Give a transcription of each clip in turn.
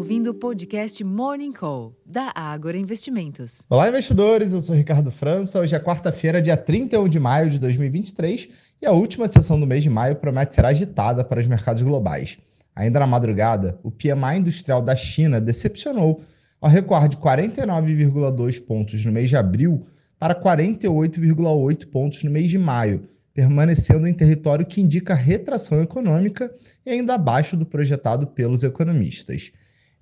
ouvindo o podcast Morning Call, da Ágora Investimentos. Olá, investidores. Eu sou Ricardo França. Hoje é quarta-feira, dia 31 de maio de 2023, e a última sessão do mês de maio promete ser agitada para os mercados globais. Ainda na madrugada, o PMI industrial da China decepcionou ao recuar de 49,2 pontos no mês de abril para 48,8 pontos no mês de maio, permanecendo em território que indica retração econômica e ainda abaixo do projetado pelos economistas.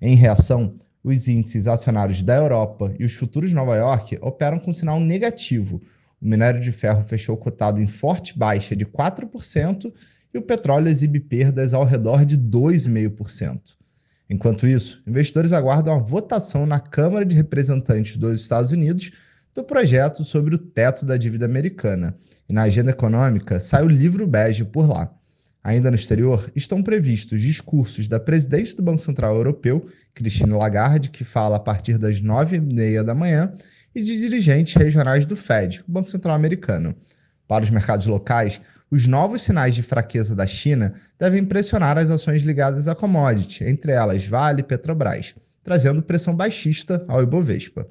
Em reação, os índices acionários da Europa e os futuros de Nova York operam com sinal negativo. O minério de ferro fechou cotado em forte baixa de 4% e o petróleo exibe perdas ao redor de 2,5%. Enquanto isso, investidores aguardam a votação na Câmara de Representantes dos Estados Unidos do projeto sobre o teto da dívida americana. E na agenda econômica sai o livro bege por lá. Ainda no exterior, estão previstos discursos da presidente do Banco Central Europeu, Christine Lagarde, que fala a partir das nove e meia da manhã, e de dirigentes regionais do Fed, o Banco Central Americano. Para os mercados locais, os novos sinais de fraqueza da China devem pressionar as ações ligadas à commodity, entre elas Vale e Petrobras, trazendo pressão baixista ao Ibovespa.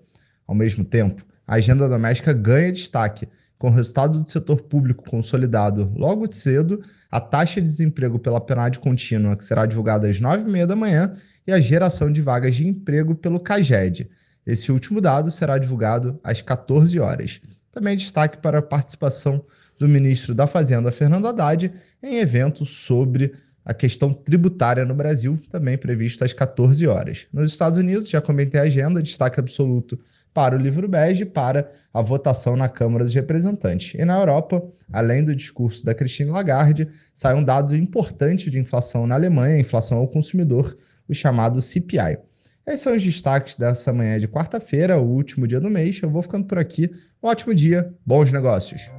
Ao mesmo tempo, a agenda doméstica ganha destaque, com o resultado do setor público consolidado logo cedo, a taxa de desemprego pela PNAD contínua, que será divulgada às 9h30 da manhã, e a geração de vagas de emprego pelo CAGED. Esse último dado será divulgado às 14 horas. Também destaque para a participação do ministro da Fazenda, Fernando Haddad, em evento sobre a questão tributária no Brasil, também previsto às 14 horas. Nos Estados Unidos, já comentei a agenda, destaque absoluto para o livro bege para a votação na Câmara dos Representantes. E na Europa, além do discurso da Christine Lagarde, sai um dado importante de inflação na Alemanha, inflação ao consumidor, o chamado CPI. Esses são os destaques dessa manhã de quarta-feira, o último dia do mês. Eu vou ficando por aqui. Um ótimo dia, bons negócios.